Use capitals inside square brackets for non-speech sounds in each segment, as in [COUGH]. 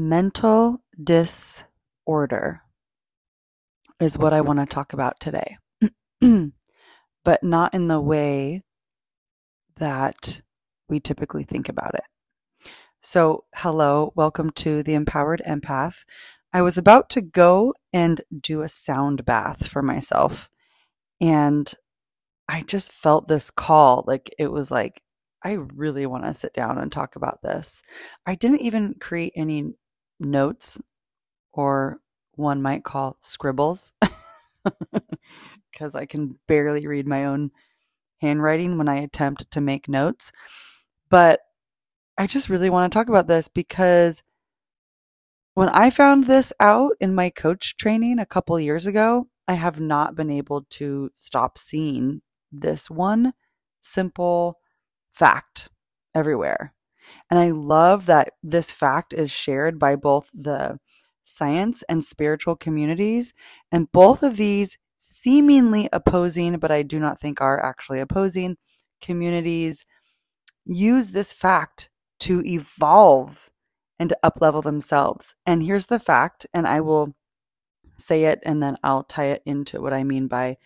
Mental disorder is what I want to talk about today, [CLEARS THROAT] but not in the way that we typically think about it. So, hello, welcome to the Empowered Empath. I was about to go and do a sound bath for myself, and I just felt this call. Like, it was like, I really want to sit down and talk about this. I didn't even create any notes or one might call scribbles [LAUGHS] because I can barely read my own handwriting when I attempt to make notes. But I just really want to talk about this because when I found this out in my coach training a couple years ago, I have not been able to stop seeing this one simple fact everywhere. And I love that this fact is shared by both the science and spiritual communities. And both of these seemingly opposing, but I do not think are actually opposing communities use this fact to evolve and to uplevel themselves. And here's the fact, and I will say it and then I'll tie it into what I mean by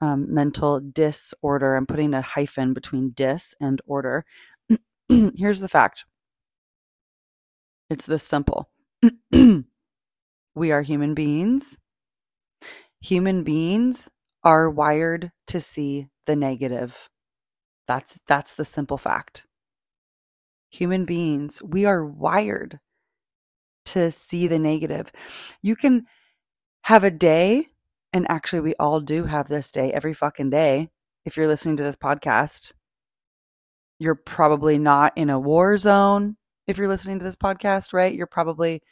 um, mental disorder. I'm putting a hyphen between dis and order. [CLEARS THROAT] here's the fact it's this simple. [CLEARS THROAT] we are human beings. Human beings are wired to see the negative. That's that's the simple fact. Human beings, we are wired to see the negative. You can have a day and actually we all do have this day every fucking day. If you're listening to this podcast, you're probably not in a war zone if you're listening to this podcast, right? You're probably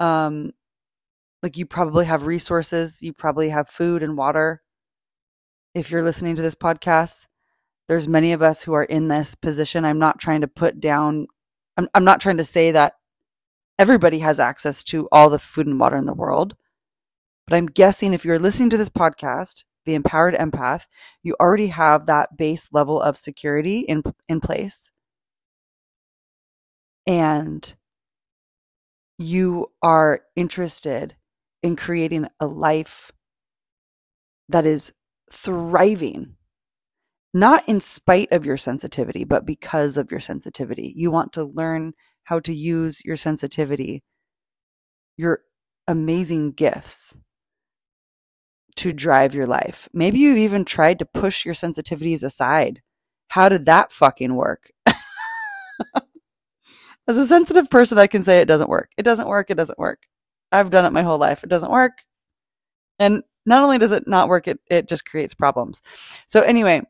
um like you probably have resources, you probably have food and water. If you're listening to this podcast, there's many of us who are in this position. I'm not trying to put down I'm I'm not trying to say that everybody has access to all the food and water in the world. But I'm guessing if you're listening to this podcast, the empowered empath, you already have that base level of security in in place. And you are interested in creating a life that is thriving, not in spite of your sensitivity, but because of your sensitivity. You want to learn how to use your sensitivity, your amazing gifts to drive your life. Maybe you've even tried to push your sensitivities aside. How did that fucking work? [LAUGHS] As a sensitive person, I can say it doesn't work. It doesn't work. It doesn't work. I've done it my whole life. It doesn't work. And not only does it not work, it, it just creates problems. So anyway,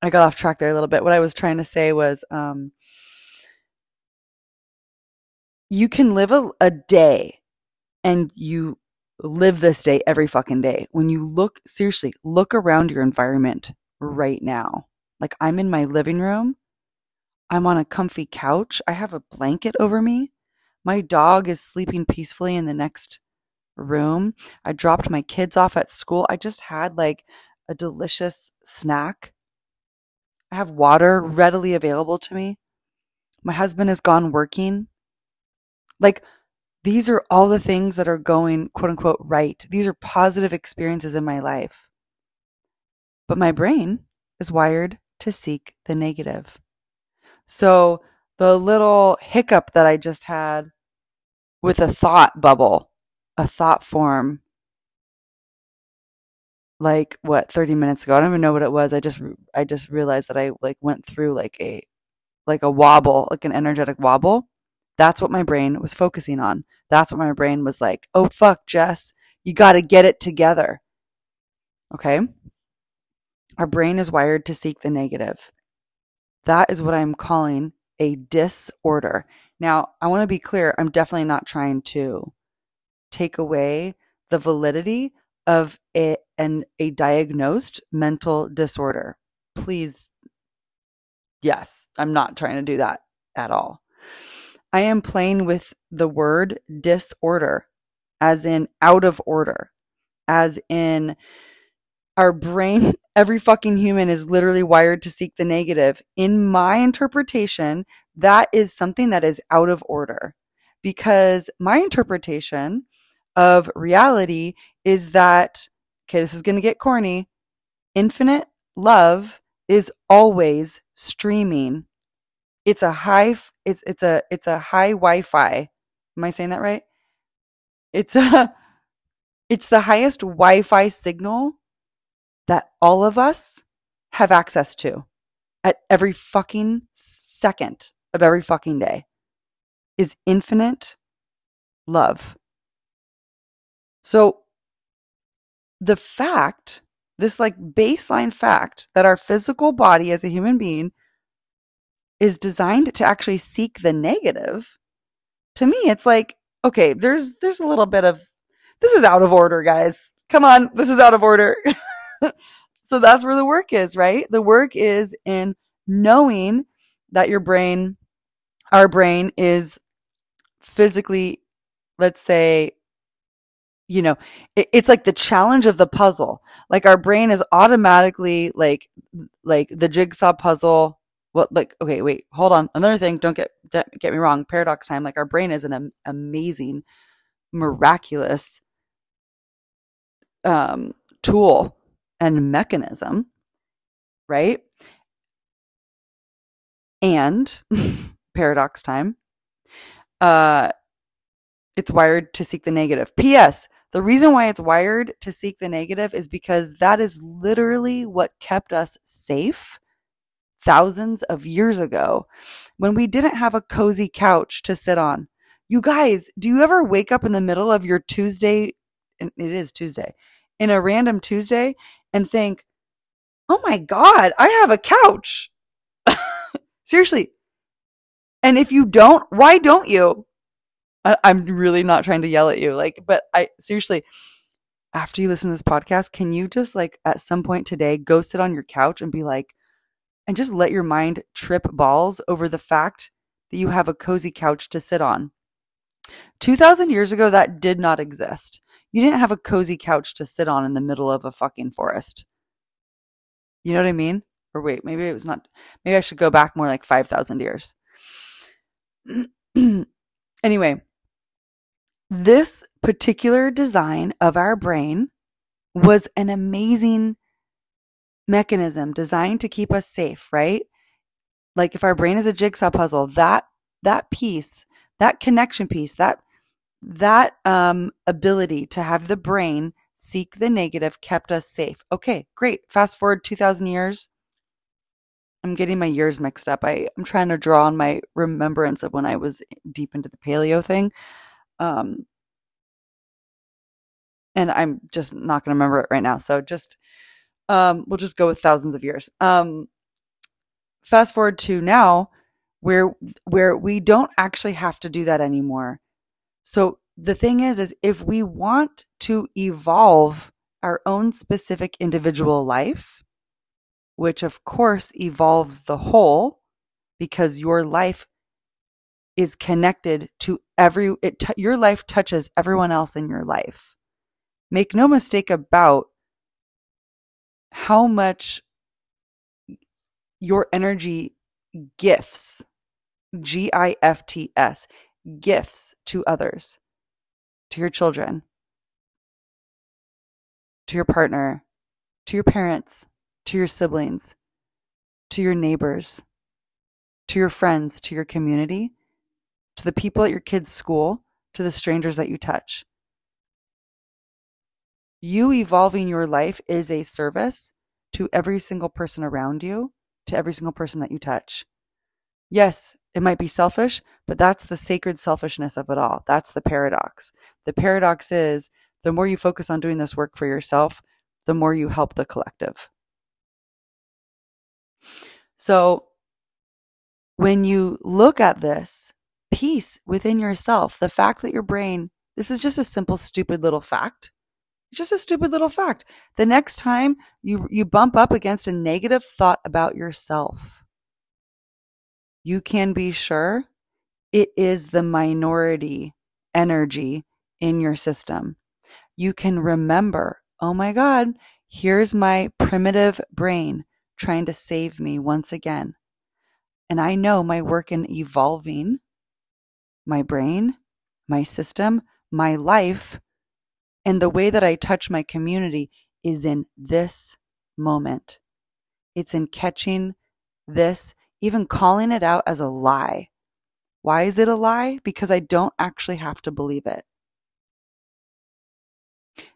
I got off track there a little bit. What I was trying to say was, um, you can live a, a day and you live this day every fucking day. When you look, seriously, look around your environment mm. right now. Like I'm in my living room. I'm on a comfy couch. I have a blanket over me. My dog is sleeping peacefully in the next room. I dropped my kids off at school. I just had like a delicious snack. I have water readily available to me. My husband has gone working. Like, these are all the things that are going quote unquote right. These are positive experiences in my life. But my brain is wired to seek the negative. So the little hiccup that I just had with a thought bubble, a thought form, like what 30 minutes ago. I don't even know what it was. I just I just realized that I like went through like a like a wobble, like an energetic wobble. That's what my brain was focusing on. That's what my brain was like, "Oh fuck, Jess, you got to get it together." Okay? Our brain is wired to seek the negative. That is what I'm calling a disorder. Now, I want to be clear, I'm definitely not trying to take away the validity of a, an, a diagnosed mental disorder. Please, yes, I'm not trying to do that at all. I am playing with the word disorder, as in out of order, as in our brain, [LAUGHS] every fucking human is literally wired to seek the negative. In my interpretation, that is something that is out of order. because my interpretation of reality is that, okay, this is going to get corny. Infinite love is always streaming. It's a high, it's, it's a, it's a high Wi-Fi. Am I saying that right? It's [LAUGHS] a, it's the highest Wi-Fi signal that all of us have access to at every fucking second of every fucking day is infinite love. So the fact, this like baseline fact that our physical body as a human being is designed to actually seek the negative, to me it's like, okay, there's there's a little bit of this is out of order, guys. Come on, this is out of order. [LAUGHS] so that's where the work is, right? The work is in knowing that your brain, our brain is physically, let's say, you know, it, it's like the challenge of the puzzle. Like our brain is automatically like, like the jigsaw puzzle. What, like, okay, wait, hold on. Another thing, don't get, get me wrong. Paradox time. Like our brain is an am- amazing, miraculous, um, tool and mechanism, right? And [LAUGHS] paradox time. Uh, it's wired to seek the negative. P.S. The reason why it's wired to seek the negative is because that is literally what kept us safe thousands of years ago when we didn't have a cozy couch to sit on. You guys, do you ever wake up in the middle of your Tuesday? And It is Tuesday, in a random Tuesday and think, oh my God, I have a couch. [LAUGHS] Seriously. And if you don't, why don't you? I, I'm really not trying to yell at you. Like, but I seriously, after you listen to this podcast, can you just like at some point today go sit on your couch and be like, and just let your mind trip balls over the fact that you have a cozy couch to sit on? 2000 years ago, that did not exist. You didn't have a cozy couch to sit on in the middle of a fucking forest. You know what I mean? Or wait, maybe it was not, maybe I should go back more like 5,000 years. [CLEARS THROAT] anyway, this particular design of our brain was an amazing mechanism designed to keep us safe, right? Like if our brain is a jigsaw puzzle, that that piece, that connection piece, that that um, ability to have the brain seek the negative kept us safe. Okay, great. Fast forward 2,000 years. I'm getting my years mixed up. I, I'm trying to draw on my remembrance of when I was deep into the paleo thing. Um, and I'm just not going to remember it right now. So just, um, we'll just go with thousands of years. Um, fast forward to now where, where we don't actually have to do that anymore. So the thing is, is if we want to evolve our own specific individual life, which of course evolves the whole because your life is connected to every it t- your life touches everyone else in your life make no mistake about how much your energy gifts g i f t s gifts to others, to your children, to your partner, to your parents, to your siblings, to your neighbors, to your friends, to your community, to the people at your kids' school, to the strangers that you touch. You evolving your life is a service to every single person around you, to every single person that you touch. Yes, it might be selfish, but that's the sacred selfishness of it all. That's the paradox. The paradox is the more you focus on doing this work for yourself, the more you help the collective. So when you look at this peace within yourself, the fact that your brain, this is just a simple, stupid little fact. It's just a stupid little fact. The next time you, you bump up against a negative thought about yourself, you can be sure it is the minority energy in your system. You can remember, oh my God, here's my primitive brain trying to save me once again. And I know my work in evolving my brain my system, my life, and the way that I touch my community is in this moment. It's in catching this, even calling it out as a lie. Why is it a lie? Because I don't actually have to believe it.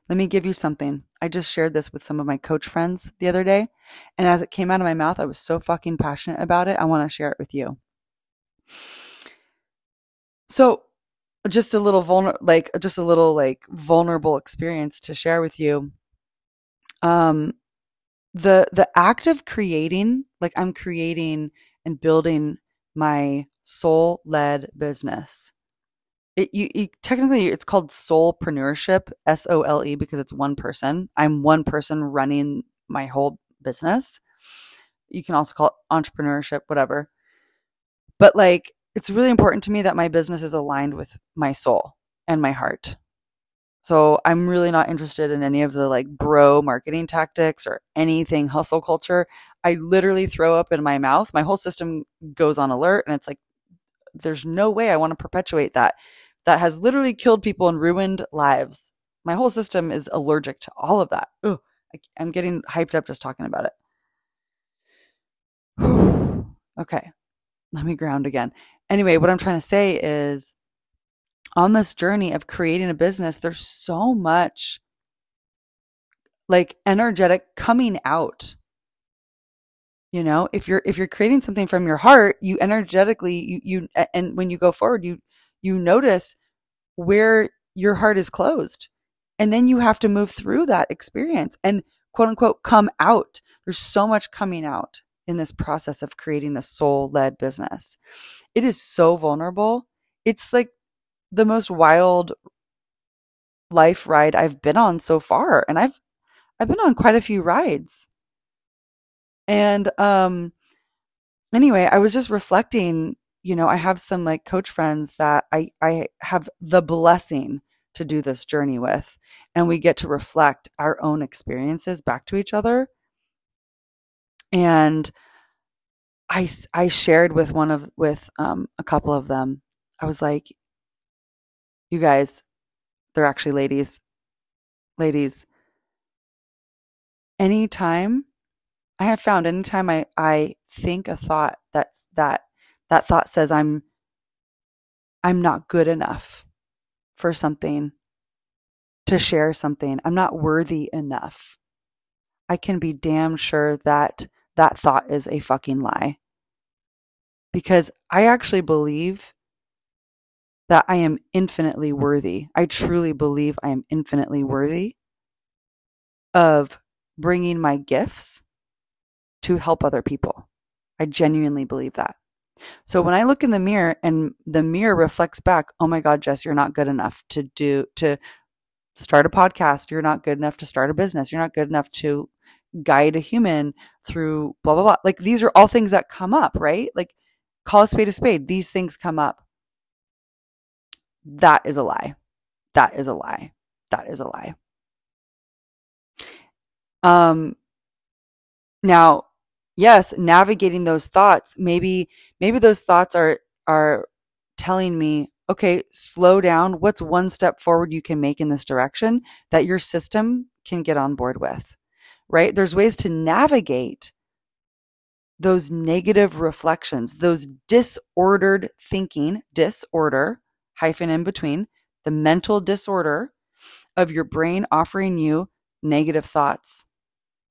Let me give you something. I just shared this with some of my coach friends the other day. And as it came out of my mouth, I was so fucking passionate about it. I want to share it with you. So, just a little vulnerable, like, just a little, like, vulnerable experience to share with you. Um, the, the act of creating, like, I'm creating and building my soul led business. It, you, you, technically it's called soulpreneurship s-o-l-e because it's one person. I'm one person running my whole business. You can also call it entrepreneurship whatever. But like it's really important to me that my business is aligned with my soul and my heart so i'm really not interested in any of the like bro marketing tactics or anything hustle culture i literally throw up in my mouth my whole system goes on alert and it's like there's no way i want to perpetuate that that has literally killed people and ruined lives. My whole system is allergic to all of that. Ugh, I'm getting hyped up just talking about it. [SIGHS] okay, let me ground again. Anyway, what I'm trying to say is on this journey of creating a business, there's so much like energetic coming out you know if you're if you're creating something from your heart you energetically you you and when you go forward you you notice where your heart is closed. And then you have to move through that experience and quote unquote come out. There's so much coming out in this process of creating a soul led business. It is so vulnerable. It's like the most wild life ride I've been on so far. And I've, I've been on quite a few rides. And, um, anyway, I was just reflecting you know, I have some like coach friends that I, I have the blessing to do this journey with, and we get to reflect our own experiences back to each other. And I, I shared with one of, with um, a couple of them, I was like, you guys, they're actually ladies, ladies, anytime I have found anytime I, I think a thought that's that that thought says I'm I'm not good enough for something to share something. I'm not worthy enough. I can be damn sure that that thought is a fucking lie. Because I actually believe that I am infinitely worthy. I truly believe I am infinitely worthy of bringing my gifts to help other people. I genuinely believe that. So when I look in the mirror and the mirror reflects back, oh my God, Jess, you're not good enough to do, to start a podcast. You're not good enough to start a business. You're not good enough to guide a human through blah, blah, blah. Like these are all things that come up, right? Like call a spade a spade. These things come up. That is a lie. That is a lie. That is a lie. Um, now yes, navigating those thoughts, maybe maybe those thoughts are are telling me, okay, slow down. What's one step forward you can make in this direction that your system can get on board with? Right? There's ways to navigate those negative reflections, those disordered thinking, disorder, hyphen in between, the mental disorder of your brain offering you negative thoughts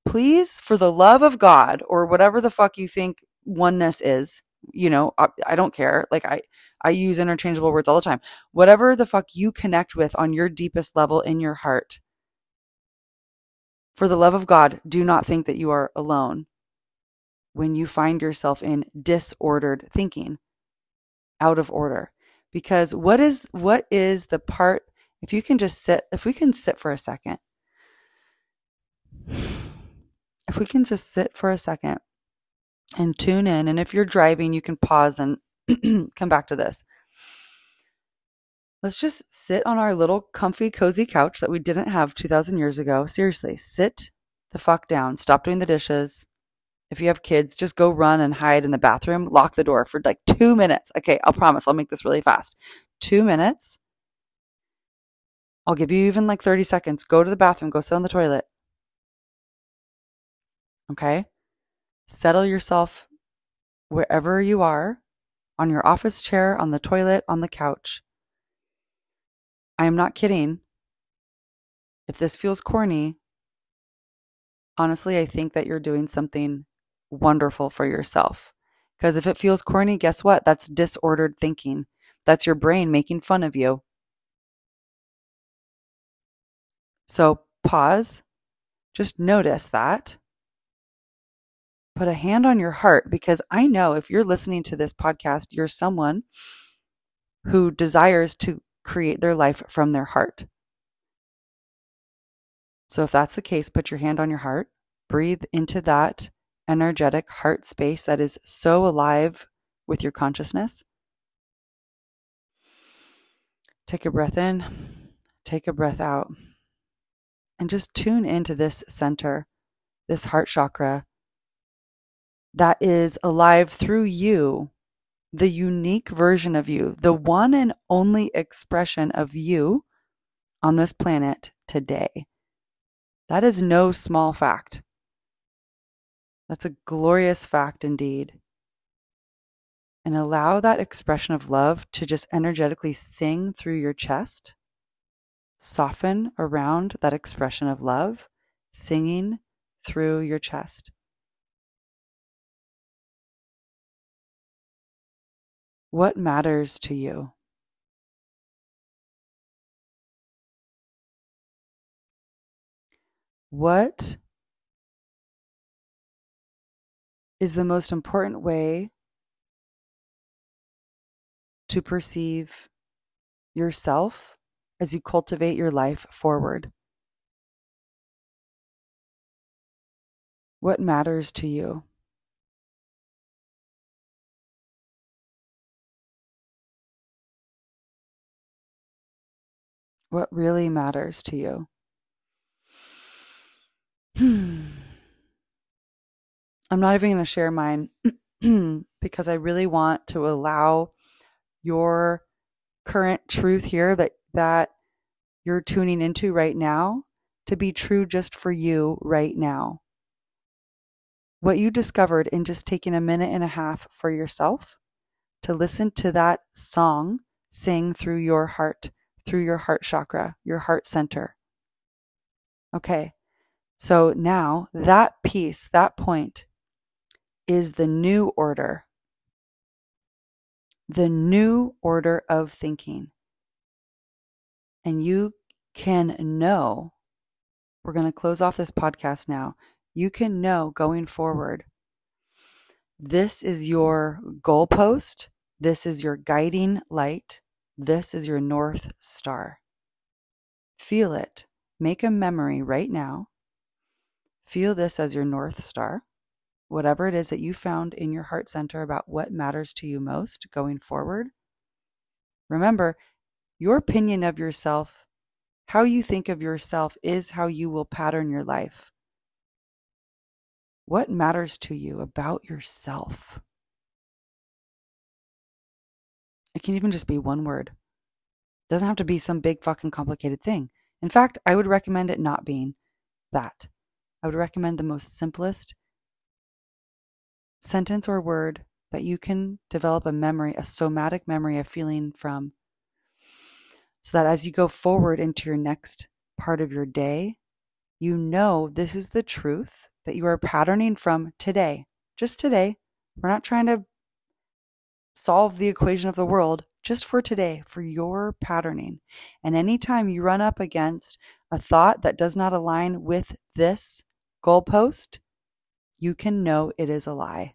please, for the love of God, or whatever the fuck you think oneness is, you know, I, I, don't care. Like I, I use interchangeable words all the time. Whatever the fuck you connect with on your deepest level in your heart, for the love of God, do not think that you are alone when you find yourself in disordered thinking, out of order. Because what is what is the part if you can just sit if we can sit for a second [SIGHS] if we can just sit for a second and tune in, and if you're driving, you can pause and [CLEARS THROAT] come back to this. Let's just sit on our little comfy, cozy couch that we didn't have 2,000 years ago. Seriously, sit the fuck down. Stop doing the dishes. If you have kids, just go run and hide in the bathroom. Lock the door for like two minutes. Okay, I'll promise I'll make this really fast. Two minutes. I'll give you even like 30 seconds. Go to the bathroom, go sit on the toilet. Okay? Settle yourself wherever you are on your office chair, on the toilet, on the couch. I am not kidding. If this feels corny, honestly, I think that you're doing something wonderful for yourself. Because if it feels corny, guess what? That's disordered thinking. That's your brain making fun of you. So pause, just notice that. Put a hand on your heart because I know if you're listening to this podcast, you're someone who desires to create their life from their heart. So if that's the case, put your hand on your heart, breathe into that energetic heart space that is so alive with your consciousness. Take a breath in, take a breath out, and just tune into this center, this heart chakra that is alive through you, the unique version of you, the one and only expression of you on this planet today. That is no small fact. That's a glorious fact indeed. And allow that expression of love to just energetically sing through your chest. Soften around that expression of love, singing through your chest. What matters to you? What is the most important way to perceive yourself as you cultivate your life forward. What matters to you? What really matters to you? [SIGHS] I'm not even going to share mine [CLEARS THROAT] because I really want to allow your current truth here that that you're tuning into right now to be true just for you right now. What you discovered in just taking a minute and a half for yourself to listen to that song sing through your heart, through your heart chakra, your heart center. Okay, so now that piece, that point is the new order. The new order of thinking. And you can know, we're going to close off this podcast now. You can know going forward, this is your goalpost. This is your guiding light. This is your North Star. Feel it. Make a memory right now. Feel this as your North Star whatever it is that you found in your heart center about what matters to you most going forward. Remember, your opinion of yourself, how you think of yourself, is how you will pattern your life. What matters to you about yourself? It can even just be one word. It doesn't have to be some big fucking complicated thing. In fact, I would recommend it not being that. I would recommend the most simplest sentence or word that you can develop a memory, a somatic memory of feeling from. So that as you go forward into your next part of your day, you know this is the truth that you are patterning from today, just today. We're not trying to solve the equation of the world, just for today, for your patterning. And anytime you run up against a thought that does not align with this goalpost, you can know it is a lie.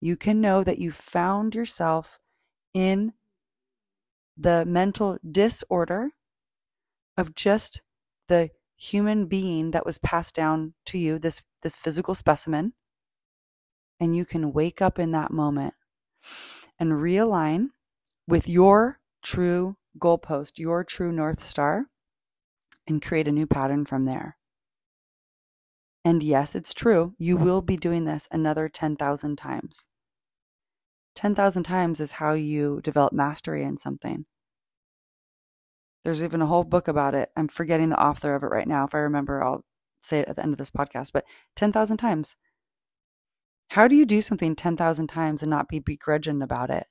You can know that you found yourself in the mental disorder of just the human being that was passed down to you, this, this physical specimen. And you can wake up in that moment and realign with your true goalpost, your true North Star, and create a new pattern from there. And yes, it's true. You will be doing this another 10,000 times. 10,000 times is how you develop mastery in something. There's even a whole book about it. I'm forgetting the author of it right now. If I remember, I'll say it at the end of this podcast, but 10,000 times. How do you do something 10,000 times and not be begrudging about it?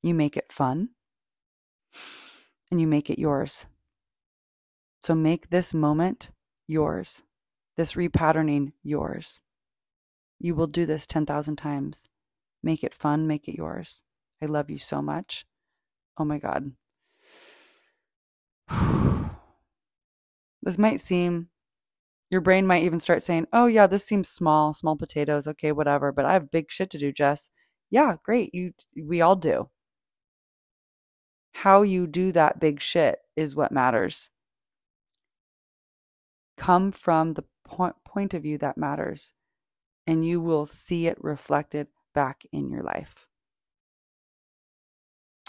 You make it fun and you make it yours. So make this moment yours, this repatterning yours. You will do this 10,000 times. Make it fun, make it yours. I love you so much. Oh my God. [SIGHS] this might seem, your brain might even start saying, oh yeah, this seems small, small potatoes, okay, whatever, but I have big shit to do, Jess. Yeah, great. You, we all do. How you do that big shit is what matters. Come from the point, point of view that matters, and you will see it reflected back in your life.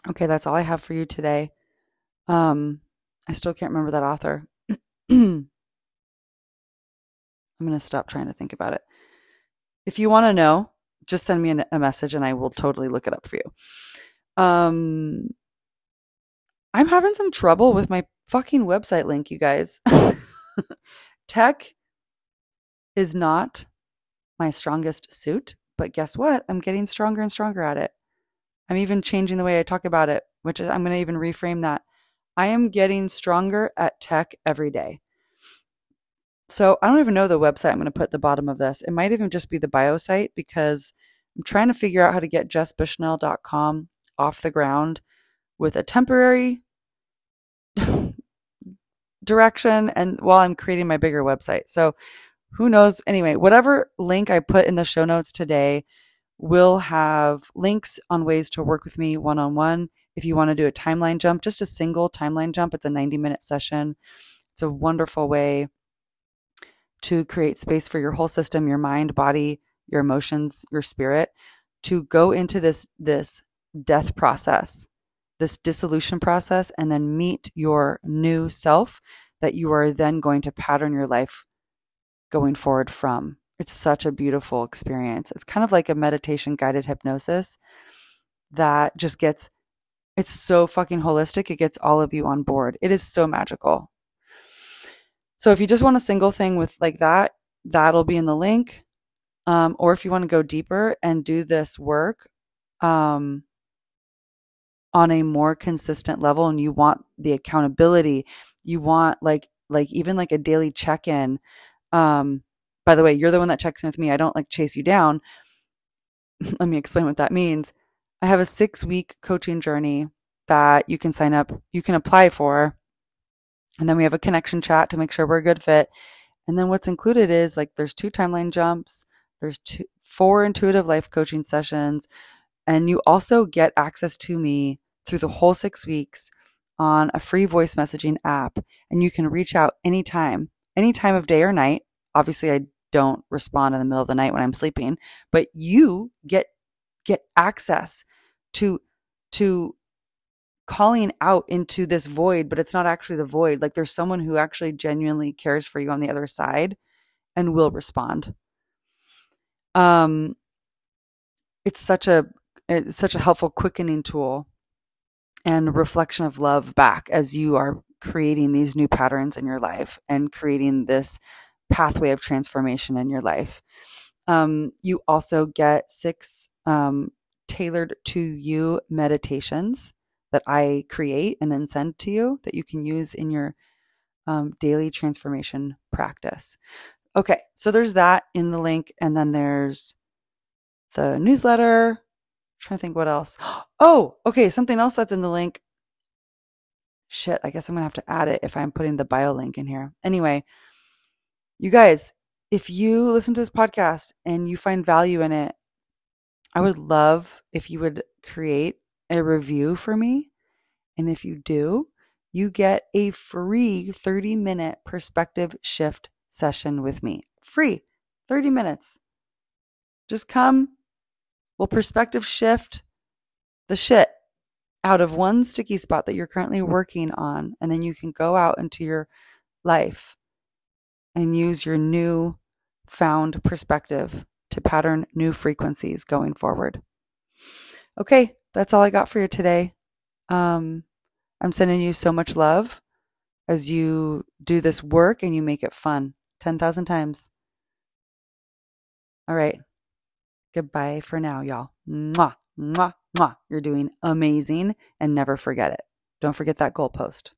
Okay, that's all I have for you today. Um, I still can't remember that author. [CLEARS THROAT] I'm going to stop trying to think about it. If you want to know, just send me a message and I will totally look it up for you. Um, I'm having some trouble with my fucking website link, you guys. [LAUGHS] Tech is not my strongest suit, but guess what? I'm getting stronger and stronger at it. I'm even changing the way I talk about it, which is I'm going to even reframe that. I am getting stronger at tech every day. So I don't even know the website I'm going to put at the bottom of this. It might even just be the bio site because I'm trying to figure out how to get jessbushnell.com off the ground with a temporary [LAUGHS] direction and while I'm creating my bigger website. So who knows? Anyway, whatever link I put in the show notes today will have links on ways to work with me one on one. If you want to do a timeline jump, just a single timeline jump, it's a 90 minute session. It's a wonderful way to create space for your whole system, your mind, body, your emotions, your spirit to go into this this death process, this dissolution process and then meet your new self that you are then going to pattern your life going forward from. It's such a beautiful experience. It's kind of like a meditation guided hypnosis that just gets it's so fucking holistic. It gets all of you on board. It is so magical. So if you just want a single thing with like that, that'll be in the link. Um, or if you want to go deeper and do this work um, on a more consistent level and you want the accountability, you want like like even like a daily check-in um, by the way, you're the one that checks in with me. I don't like chase you down. [LAUGHS] Let me explain what that means. I have a six week coaching journey that you can sign up, you can apply for. And then we have a connection chat to make sure we're a good fit. And then what's included is like there's two timeline jumps, there's two, four intuitive life coaching sessions, and you also get access to me through the whole six weeks on a free voice messaging app. And you can reach out anytime, any time of day or night. Obviously, I don't respond in the middle of the night when I'm sleeping, but you get get access to to calling out into this void, but it's not actually the void. Like there's someone who actually genuinely cares for you on the other side and will respond. Um it's such a it's such a helpful quickening tool and reflection of love back as you are creating these new patterns in your life and creating this pathway of transformation in your life. Um, you also get six um, tailored to you meditations that I create and then send to you that you can use in your um, daily transformation practice. Okay, so there's that in the link, and then there's the newsletter. I'm trying to think what else. [GASPS] Oh, okay, something else that's in the link. Shit, I guess I'm gonna have to add it if I'm putting the bio link in here. Anyway, you guys, if you listen to this podcast and you find value in it, I would love if you would create a review for me. And if you do, you get a free 30 minute perspective shift session with me. Free 30 minutes. Just come, we'll perspective shift the shit out of one sticky spot that you're currently working on. And then you can go out into your life and use your new found perspective to pattern new frequencies going forward. Okay, that's all I got for you today. Um, I'm sending you so much love as you do this work and you make it fun 10,000 times. All right. Goodbye for now, y'all. Mwah, mwah, mwah. You're doing amazing and never forget it. Don't forget that goalpost.